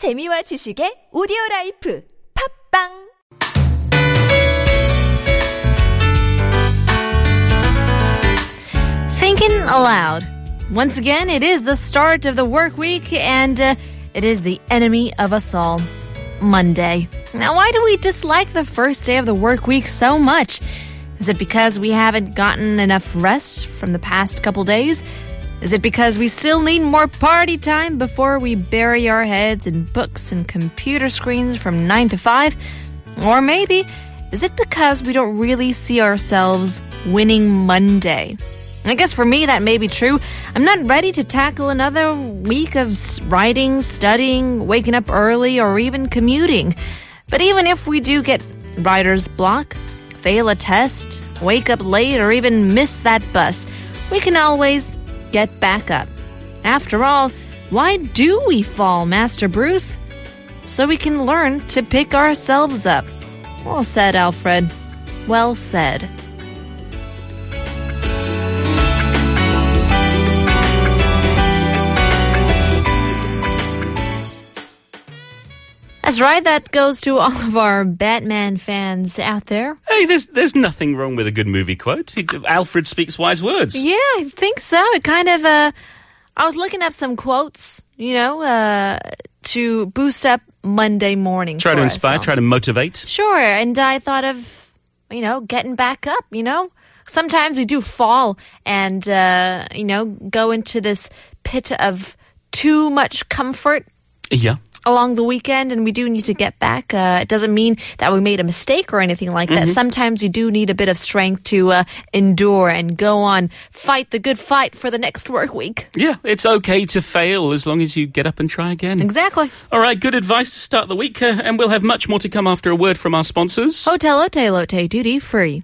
재미와 지식의 오디오 라이프 팝빵 Thinking aloud. Once again, it is the start of the work week and uh, it is the enemy of us all Monday. Now, why do we dislike the first day of the work week so much? Is it because we haven't gotten enough rest from the past couple days? Is it because we still need more party time before we bury our heads in books and computer screens from 9 to 5? Or maybe, is it because we don't really see ourselves winning Monday? I guess for me, that may be true. I'm not ready to tackle another week of writing, studying, waking up early, or even commuting. But even if we do get writer's block, fail a test, wake up late, or even miss that bus, we can always get back up. After all, why do we fall, Master Bruce? So we can learn to pick ourselves up. Well said, Alfred. Well said. That's right. That goes to all of our Batman fans out there. Hey, there's there's nothing wrong with a good movie quote. Alfred speaks wise words. Yeah, I think so. It kind of, uh, I was looking up some quotes, you know, uh, to boost up Monday morning. Try to us inspire, all. try to motivate. Sure. And I thought of, you know, getting back up, you know? Sometimes we do fall and, uh, you know, go into this pit of too much comfort Yeah. Along the weekend and we do need to get back. Uh, it doesn't mean that we made a mistake or anything like that. Sometimes you do need a bit of strength to uh, endure and go on, fight the good fight for the next work week. Yeah, it's okay to fail as long as you get up and try again. Exactly. All right, good advice to start the week, uh, and we'll have much more to come after a word from our sponsors. Hotel Ote Lote duty free.